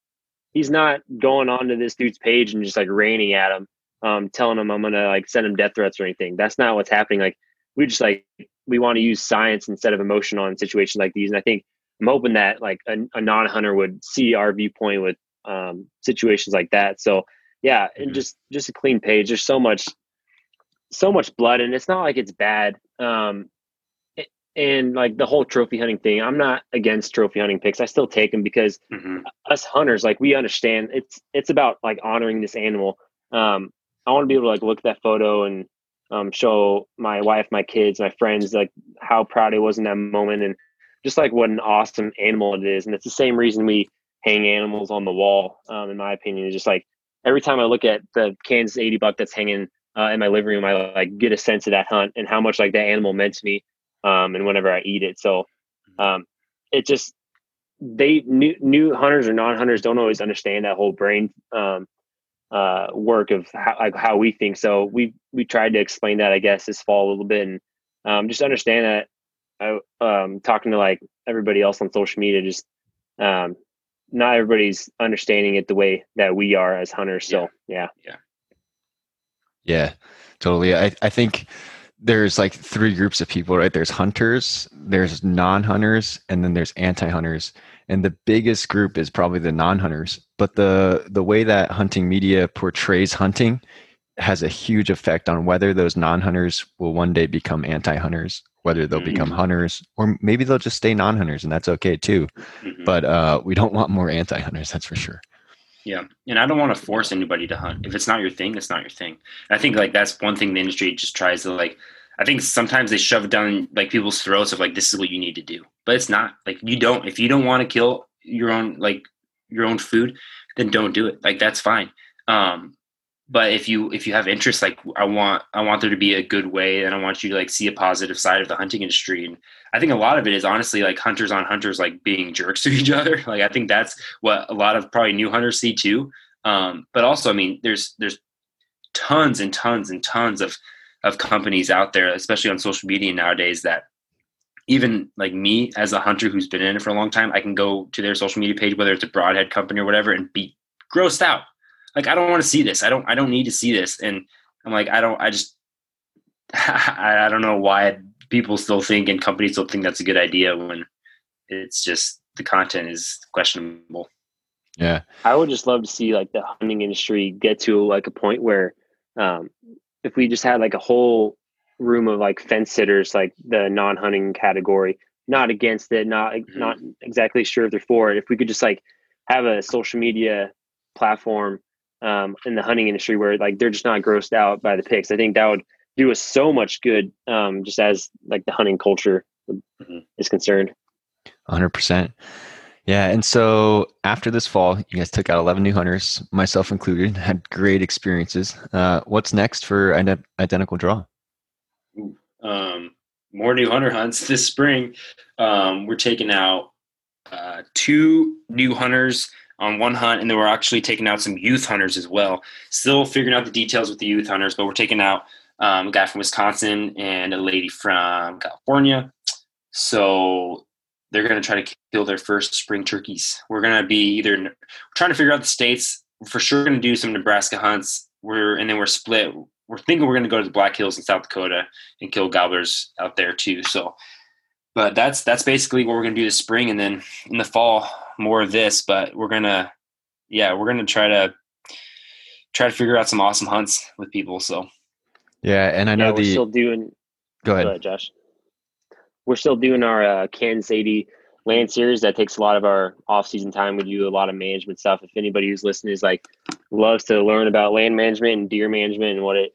he's not going onto this dude's page and just like raining at him um, telling him I'm gonna like send him death threats or anything. That's not what's happening. Like we just like we want to use science instead of emotion on situations like these. And I think I'm hoping that like a, a non-hunter would see our viewpoint with um, situations like that. So yeah, and mm-hmm. just just a clean page. There's so much so much blood, and it's not like it's bad. Um, and like the whole trophy hunting thing, I'm not against trophy hunting picks. I still take them because mm-hmm. us hunters, like we understand it's it's about like honoring this animal. Um, I want to be able to like look at that photo and um, show my wife, my kids, my friends like how proud I was in that moment and just like what an awesome animal it is. And it's the same reason we hang animals on the wall. Um, in my opinion, is just like every time I look at the Kansas 80 buck that's hanging uh, in my living room, I like get a sense of that hunt and how much like that animal meant to me. Um, and whenever I eat it, so um, it just they new new hunters or non hunters don't always understand that whole brain um, uh, work of how, like how we think. So we we tried to explain that I guess this fall a little bit and um, just understand that. I um, talking to like everybody else on social media, just um, not everybody's understanding it the way that we are as hunters. So yeah, yeah, yeah, totally. I I think there's like three groups of people, right? There's hunters, there's non-hunters, and then there's anti-hunters and the biggest group is probably the non-hunters but the the way that hunting media portrays hunting has a huge effect on whether those non-hunters will one day become anti-hunters whether they'll mm-hmm. become hunters or maybe they'll just stay non-hunters and that's okay too mm-hmm. but uh, we don't want more anti-hunters that's for sure yeah and i don't want to force anybody to hunt if it's not your thing it's not your thing i think like that's one thing the industry just tries to like I think sometimes they shove down like people's throats of like this is what you need to do, but it's not like you don't. If you don't want to kill your own like your own food, then don't do it. Like that's fine. Um, but if you if you have interest, like I want I want there to be a good way, and I want you to like see a positive side of the hunting industry. And I think a lot of it is honestly like hunters on hunters like being jerks to each other. Like I think that's what a lot of probably new hunters see too. Um, but also, I mean, there's there's tons and tons and tons of of companies out there, especially on social media nowadays, that even like me as a hunter who's been in it for a long time, I can go to their social media page, whether it's a broadhead company or whatever, and be grossed out. Like I don't want to see this. I don't. I don't need to see this. And I'm like, I don't. I just. I, I don't know why people still think and companies still think that's a good idea when it's just the content is questionable. Yeah, I would just love to see like the hunting industry get to like a point where um, if we just had like a whole room of like fence sitters, like the non-hunting category. Not against it, not Mhm. not exactly sure if they're for it. If we could just like have a social media platform um, in the hunting industry where like they're just not grossed out by the pics, I think that would do us so much good. Um, just as like the hunting culture Mhm. is concerned. 100%. Yeah. And so after this fall, you guys took out 11 new hunters, myself included, had great experiences. Uh, what's next for Ident- Identical Draw? um, more new hunter hunts this spring. Um, we're taking out uh, two new hunters on one hunt, and then we're actually taking out some youth hunters as well. Still figuring out the details with the youth hunters, but we're taking out um, a guy from Wisconsin and a lady from California. So they're going to try to kill their first spring turkeys. We're going to be either we're trying to figure out the states. We're for sure going to do some Nebraska hunts. We're and then we're split. We're thinking we're going to go to the Black Hills in South Dakota and kill gobblers out there too. So, but that's that's basically what we're going to do this spring, and then in the fall more of this. But we're gonna, yeah, we're going to try to try to figure out some awesome hunts with people. So Yeah. And I know yeah, we're the. still doing. go Go ahead. ahead, Josh. We're still doing our uh, Kansas 80 land series. That takes a lot of our off-season time. We do a lot of management stuff. If anybody who's listening is like loves to learn about land management and deer management and what it,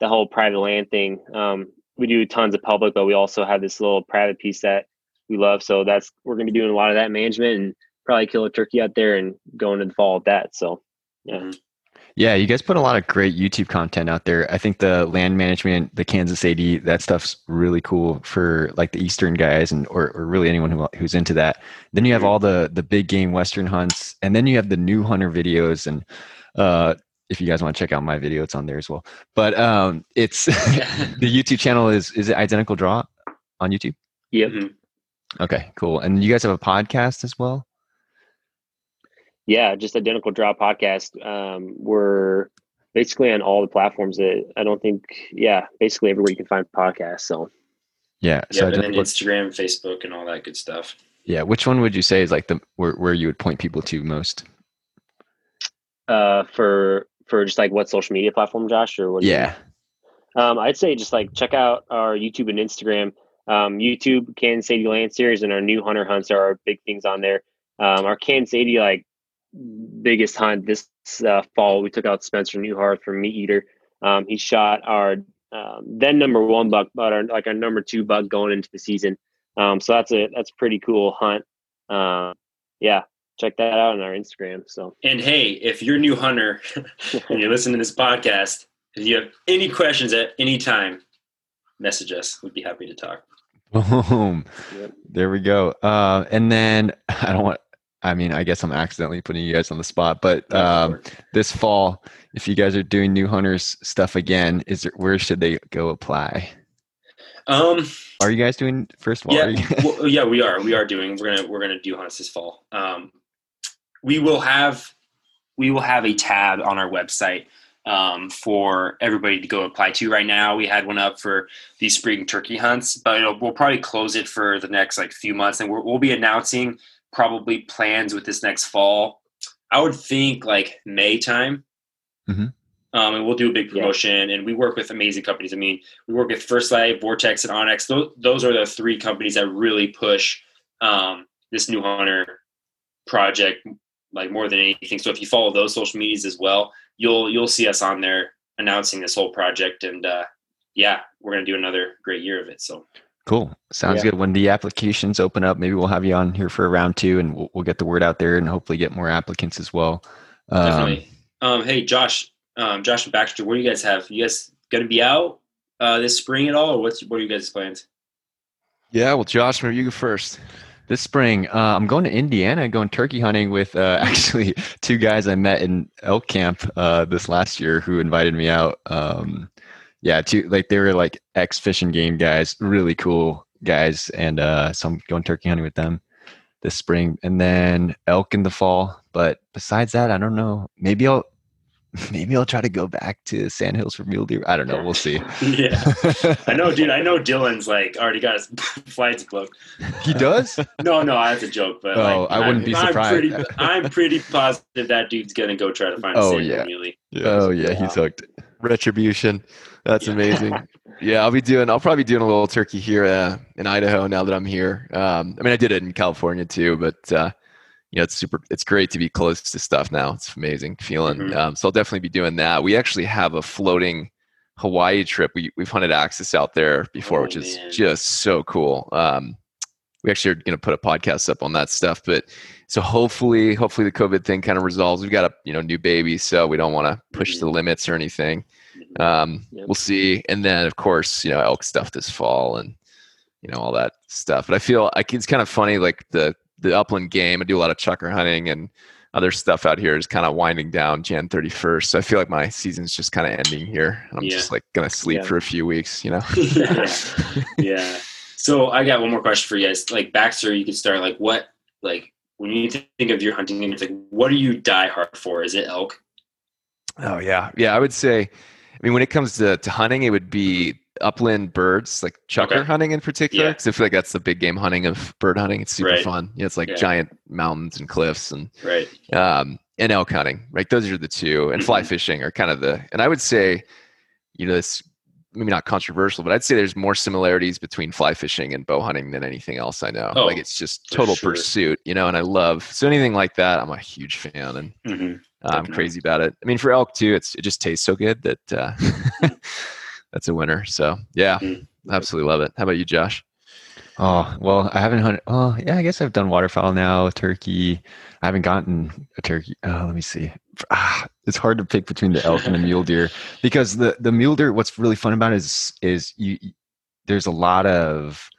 the whole private land thing. Um, we do tons of public, but we also have this little private piece that we love. So that's we're going to be doing a lot of that management and probably kill a turkey out there and go into the fall with that. So yeah. Yeah, you guys put a lot of great YouTube content out there. I think the land management, the Kansas 80, that stuff's really cool for like the Eastern guys and or, or really anyone who, who's into that. Then you have all the the big game Western hunts, and then you have the new hunter videos. And uh, if you guys want to check out my video, it's on there as well. But um, it's the YouTube channel is is it Identical Draw on YouTube? Yep. Mhm. Okay, cool. And you guys have a podcast as well. Yeah, just identical draw podcast. Um, we're basically on all the platforms that I don't think, yeah, basically everywhere you can find podcasts. So Yeah. yeah, So and then Instagram, Facebook, and all that good stuff. yeah. Which one would you say is like the where where you would point people to most? uh, for for just like what social media platform, Josh, or what? Yeah. Um, I'd say just like check out our YouTube and Instagram. Um, YouTube, Kansas 80 Land Series, and our new hunter hunts are our big things on there. Um, our Kansas 80 like biggest hunt this uh, fall, we took out Spencer Neuharth from MeatEater. Um, he shot our um, then number one buck, but our like our number two buck going into the season. Um, so that's a that's a pretty cool hunt. Um, yeah, check that out on our Instagram. So And hey, if you're a new hunter and you're listening to this podcast, if you have any questions at any time, message us. We'd be happy to talk. Boom. Yep. There we go. Uh, and then I don't want. I mean, I guess I'm accidentally putting you guys on the spot, but um, this fall, if you guys are doing new hunters stuff again, is there, where should they go apply? um, Are you guys doing first of all? yeah, you- well, yeah, we are. We are doing. We're gonna we're gonna do hunts this fall. Um, we will have we will have a tab on our website um, for everybody to go apply to. Right now, we had one up for these spring turkey hunts, but it'll, we'll probably close it for the next like few months, and we're, we'll be announcing probably plans with this next fall. I would think like May time. Mhm. Um, and we'll do a big Yeah. promotion, and we work with amazing companies. I mean, we work with First Lite, Vortex, and Onyx. Those, those are the three companies that really push um, this new hunter project like more than anything. So if you follow those social medias as well, you'll you'll see us on there announcing this whole project. And uh, yeah, we're gonna do another great year of it. So cool. Sounds Yeah. good. When the applications open up, maybe we'll have you on here for a round two, and we'll, we'll get the word out there, and hopefully get more applicants as well. Um, definitely. Um, hey, Josh, um, Josh and Baxter, what do you guys have? You guys gonna be out uh, this spring at all, or what's what are you guys' plans? Yeah, well, Josh, maybe you go first. This spring, uh, I'm going to Indiana, going turkey hunting with uh, actually two guys I met in elk camp uh, this last year who invited me out. Um, yeah, two like they were like ex fishing game guys, really cool guys, and uh, so I'm going turkey hunting with them this spring, and then elk in the fall. But besides that, I don't know. Maybe I'll maybe I'll try to go back to Sand Hills for mule deer. I don't know. We'll see. yeah, I know, dude. I know Dylan's like already got his flights booked. he does. No, no, that's a joke. But Oh, like, I wouldn't I'm- be I'm surprised. pretty, I'm pretty positive that dude's gonna go try to find a Oh, San yeah. Muley. Oh yeah, he's hooked. Retribution. That's Yeah. amazing. yeah, I'll be doing. I'll probably be doing a little turkey here uh, in Idaho now that I'm here. Um, I mean, I did it in California too, but uh, you know, it's super. It's great to be close to stuff now. It's amazing feeling. Mhm. Um, so I'll definitely be doing that. We actually have a floating Hawaii trip. We we've hunted axis out there before, Oh, which is man. just so cool. Um, we actually are going to put a podcast up on that stuff, but so hopefully, hopefully the COVID thing kind of resolves. We've got a you know new baby, so we don't want to push Mhm. the limits or anything. Mhm. Um, Yep. We'll see, and then of course you know elk stuff this fall and you know all that stuff. But I feel like it's kind of funny, like the the upland game. I do a lot of chukar hunting and other stuff out here is kind of winding down Jan 31st. So I feel like my season's just kind of ending here. I'm Yeah. just like gonna sleep Yeah. for a few weeks, you know. yeah. yeah. So I got one more question for you guys. Like Baxter, you could start like what like when you think of your hunting it's like what do you die hard for? Is it elk? Oh yeah, yeah. I would say, I mean, when it comes to, to hunting, it would be upland birds, like chukar Okay. hunting in particular, Yeah. because I feel like that's the big game hunting of bird hunting. It's super Right. fun. Yeah, it's like Yeah. giant mountains and cliffs and Right. um, and elk hunting. Right, those are the two, and fly Mhm. fishing are kind of the. And I would say, you know, it's maybe not controversial, but I'd say there's more similarities between fly fishing and bow hunting than anything else I know. Oh, like it's just total sure. pursuit, you know. And I love so anything like that. I'm a huge fan, and hmm I'm crazy about it. I mean, for elk too, it's it just tastes so good that uh, that's a winner. So yeah, Mhm. absolutely love it. How about you, Josh? Oh well, I haven't hunted. Oh yeah, I guess I've done waterfowl now, turkey. I haven't gotten a turkey. Oh, let me see. Ah, it's hard to pick between the elk and the mule deer because the the mule deer. What's really fun about it is is you. you- There's a lot of you-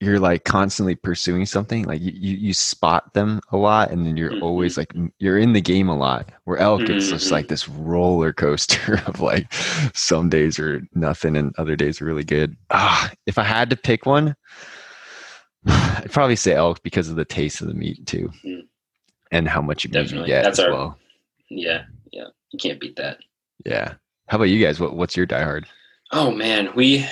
you're like constantly pursuing something like you, you spot them a lot and then you're always like you're in the game a lot where elk it's just like this roller coaster of like some days are nothing and other days are really good ah if i had to pick one i'd probably say elk because of the taste of the meat too Mm. and how much meat you Definitely. get That's as our- well Yeah. Yeah. You can't beat that. yeah how about you guys what, what's your diehard Oh man, we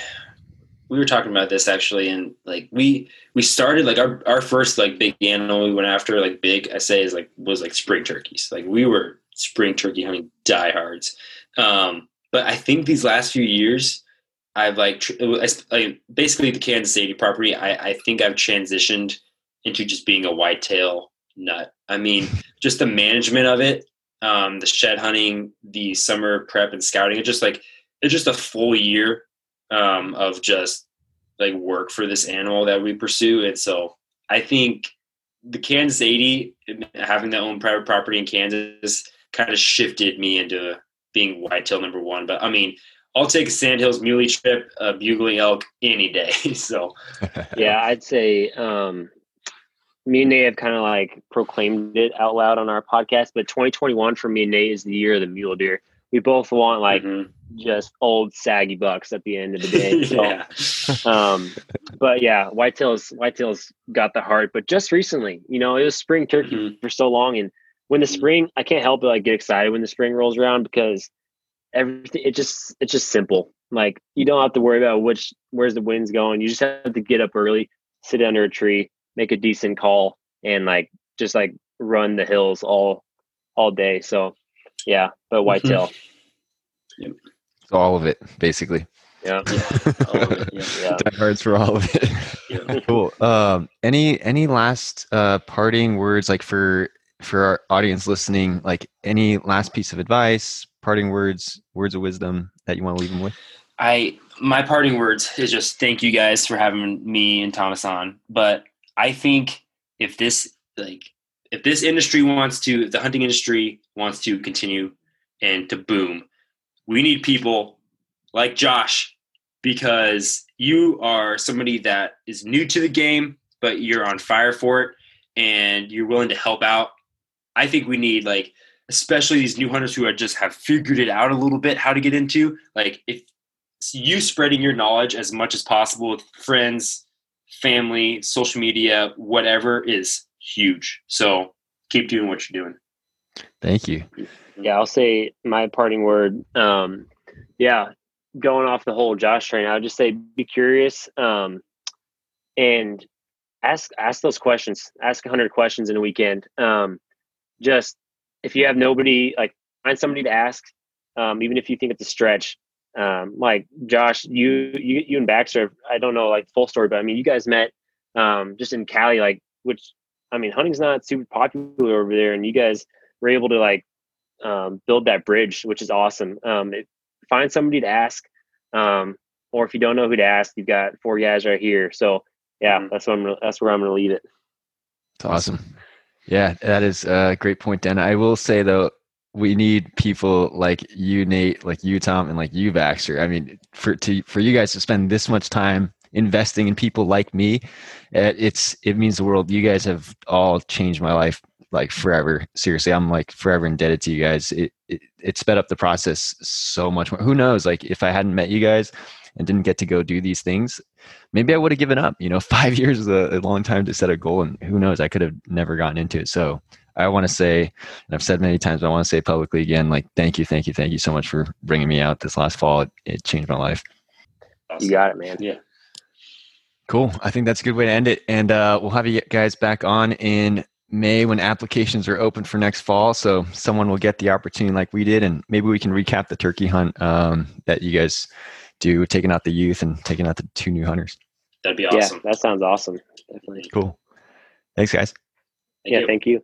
we were talking about this actually, and like we we started like our our first like big animal we went after like big I say is like was like spring turkeys. Like we were spring turkey hunting diehards. Um, but I think these last few years, I've like I, I, basically the Kansas 80 property. I I think I've transitioned into just being a whitetail nut. I mean, just the management of it, um, the shed hunting, the summer prep and scouting. It just like it's just a full year um, of just like work for this animal that we pursue. And so I think the Kansas 80, having that own private property in Kansas, kind of shifted me into being whitetail number one. But I mean, I'll take a Sandhills muley trip, a bugling elk any day. so yeah, I'd say um, me and Nate have kind of like proclaimed it out loud on our podcast, but 2021 for me and Nate is the year of the mule deer. We both want like mhm. just old saggy bucks at the end of the day. So, yeah. um, but yeah, whitetails whitetails got the heart. But just recently, you know, it was spring turkey Mhm. for so long, and when the Mhm. spring, I can't help but like get excited when the spring rolls around because everything it just it's just simple. Like you don't have to worry about which where's the winds going. You just have to get up early, sit under a tree, make a decent call, and like just like run the hills all all day. So yeah, but whitetail. so all of it basically Yeah. all of it, yeah. Yeah. diehards for all of it Yeah. cool um any any last uh parting words like for for our audience listening like any last piece of advice parting words words of wisdom that you want to leave them with I my parting words is just thank you guys for having me and Thomas on. But I think if this like if this industry wants to the hunting industry wants to continue and to boom, we need people like Josh because you are somebody that is new to the game, but you're on fire for it and you're willing to help out. I think we need like especially these new hunters who are just have figured it out a little bit how to get into like if you spreading your knowledge as much as possible with friends, family, social media, whatever is huge. So keep doing what you're doing. thank you Yeah, I'll say my parting word. Um, yeah, going off the whole Josh train, I would just say be curious um, and ask ask those questions. Ask hundred questions in a weekend. Um, just if you have nobody, like find somebody to ask. Um, even if you think it's a stretch, um, like Josh, you, you, you and Baxter, I don't know like full story, but I mean, you guys met um, just in Cali, like, which I mean, hunting's not super popular over there, and you guys were able to like um, build that bridge, which is awesome. Um, it, find somebody to ask, um, or if you don't know who to ask, you've got four guys right here. So yeah, mm-hmm. that's what I'm. That's where I'm going to leave it. It's awesome. Yeah, that is a great point, Dan. I will say though, we need people like you, Nate, like you, Tom, and like you, Baxter. I mean, for to for you guys to spend this much time investing in people like me, eh, it's it means the world. You guys have all changed my life like forever. Seriously, I'm like forever indebted to you guys. It, it it sped up the process so much more. Who knows? Like if I hadn't met you guys and didn't get to go do these things, maybe I would have given up. You know, five years is a, a long time to set a goal, and who knows? I could have never gotten into it. So I want to say, and I've said many times, but I want to say publicly again, like thank you, thank you, thank you so much for bringing me out this last fall. It, it changed my life. You got it, man. Yeah. Cool. I think that's a good way to end it. And uh, we'll have you guys back on in May when applications are open for next fall. So someone will get the opportunity like we did, and maybe we can recap the turkey hunt um, that you guys do, taking out the youth and taking out the two new hunters. That'd be awesome. Yeah, that sounds awesome. Definitely. Cool. Thanks, guys. Thank yeah, you. thank you.